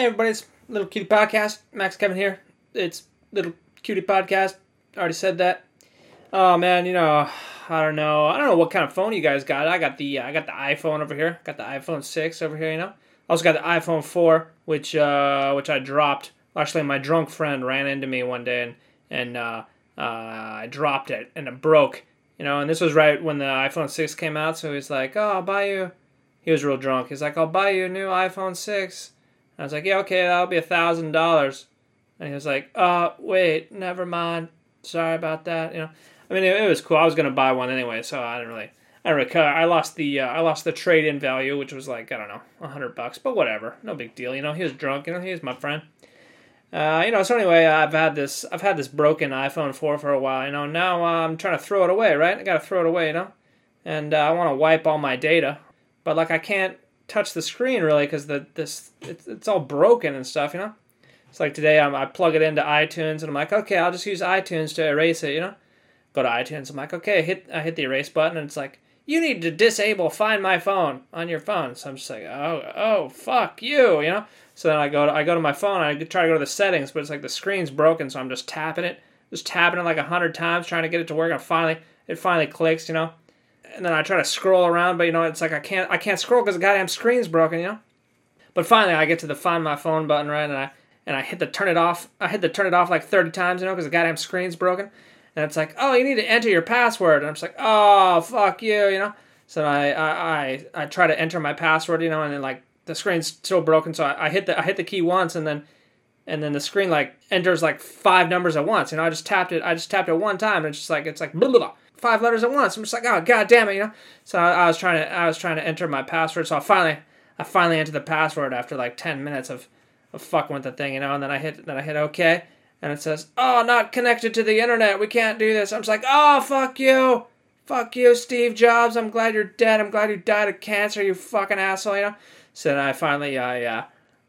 Hey everybody, it's Little Cutie Podcast. Max Kevin here. It's Little Cutie Podcast. Already said that. Oh man, you know, I don't know. I don't know what kind of phone you guys got. I got the uh, I got the iPhone over here. Got the iPhone six over here. You know. I also got the iPhone four, which uh, which I dropped. Actually, my drunk friend ran into me one day and and uh, uh, I dropped it and it broke. You know, and this was right when the iPhone six came out. So he's like, "Oh, I'll buy you." He was real drunk. He's like, "I'll buy you a new iPhone 6. I was like, "Yeah, okay, that'll be a thousand dollars." And he was like, "Uh, wait, never mind. Sorry about that." You know, I mean, it, it was cool. I was gonna buy one anyway, so I didn't really, I didn't really. I lost the, uh, I lost the trade in value, which was like I don't know, a hundred bucks, but whatever, no big deal. You know, he was drunk. You know, he was my friend. Uh, you know, so anyway, I've had this, I've had this broken iPhone 4 for a while. You know, now uh, I'm trying to throw it away, right? I gotta throw it away, you know, and uh, I want to wipe all my data, but like I can't touch the screen really because the this it's, it's all broken and stuff, you know. It's like today I'm, I plug it into iTunes and I'm like, okay, I'll just use iTunes to erase it, you know. Go to iTunes, I'm like, okay, hit I hit the erase button and it's like, you need to disable Find My Phone on your phone. So I'm just like, oh oh fuck you, you know. So then I go to I go to my phone, I try to go to the settings, but it's like the screen's broken, so I'm just tapping it, just tapping it like a hundred times, trying to get it to work, and finally it finally clicks, you know and then I try to scroll around, but you know, it's like I can't I can't scroll because the goddamn screen's broken, you know. But finally, I get to the find my phone button, right, and I and I hit the turn it off. I hit the turn it off like thirty times, you know, because the goddamn screen's broken. And it's like, oh, you need to enter your password. And I'm just like, oh, fuck you, you know. So I I I, I try to enter my password, you know, and then like the screen's still broken. So I, I hit the I hit the key once, and then and then the screen like enters like five numbers at once. You know, I just tapped it. I just tapped it one time, and it's just like it's like blah, blah, blah five letters at once. I'm just like, oh god damn it, you know. So I, I, was trying to I was trying to enter my password. So I finally I finally entered the password after like ten minutes of, of fucking with the thing, you know. And then I hit then I hit OK, and it says, oh, not connected to the internet. We can't do this. I'm just like, oh fuck you, fuck you, Steve Jobs. I'm glad you're dead. I'm glad you died of cancer. You fucking asshole, you know. So then I finally I. Uh,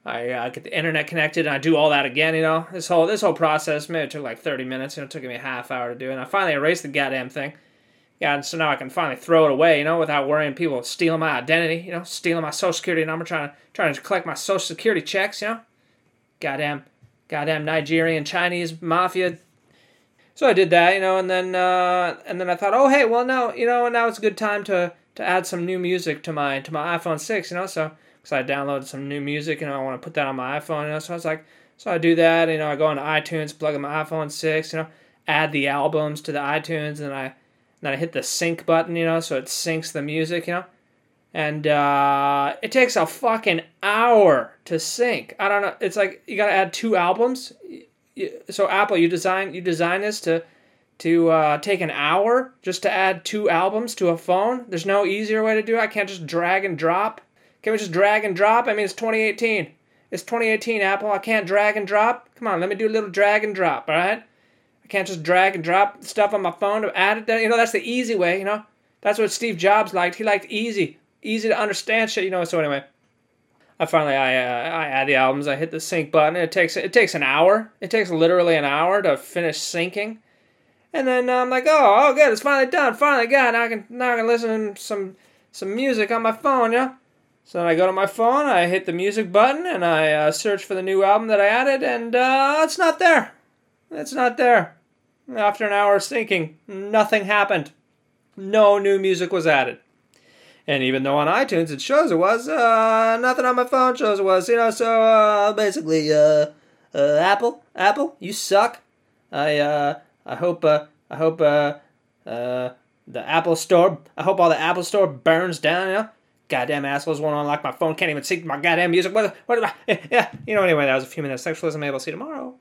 I uh, get the internet connected and I do all that again. You know, this whole this whole process maybe it took like thirty minutes. You know, it took me a half hour to do, and I finally erased the goddamn thing. Yeah, and so now I can finally throw it away. You know, without worrying people stealing my identity. You know, stealing my social security number, trying to trying to collect my social security checks. You know, goddamn, goddamn Nigerian Chinese mafia. So I did that. You know, and then uh, and then I thought, oh hey, well now you know now it's a good time to to add some new music to my to my iPhone six. You know, so because I downloaded some new music and I want to put that on my iPhone. You know, so I was like, so I do that. You know, I go on iTunes, plug in my iPhone six. You know, add the albums to the iTunes, and I then I hit the sync button. You know, so it syncs the music. You know, and uh, it takes a fucking hour to sync. I don't know. It's like you got to add two albums. So Apple, you design you design this to to uh, take an hour just to add two albums to a phone. There's no easier way to do it. I can't just drag and drop. Can we just drag and drop? I mean, it's 2018. It's 2018, Apple. I can't drag and drop. Come on, let me do a little drag and drop, all right? I can't just drag and drop stuff on my phone to add it there. You know, that's the easy way, you know? That's what Steve Jobs liked. He liked easy, easy to understand shit, you know? So anyway, I finally, I, uh, I add the albums. I hit the sync button. It takes, it takes an hour. It takes literally an hour to finish syncing. And then I'm like, oh, oh, good, it's finally done. Finally got. Now I can, now I can listen to some, some music on my phone, know? So then I go to my phone, I hit the music button, and I uh, search for the new album that I added, and uh, it's not there. It's not there. After an hour of thinking, nothing happened. No new music was added. And even though on iTunes it shows it was, uh, nothing on my phone shows it was. You know, so uh, basically, uh, uh, Apple, Apple, you suck. I, uh, I hope, uh, I hope, uh, uh, the Apple Store, I hope all the Apple Store burns down. You know, goddamn assholes won't unlock my phone, can't even sync my goddamn music. What, what, yeah, you know, anyway, that was a few minutes. Sexualism, able to see you tomorrow.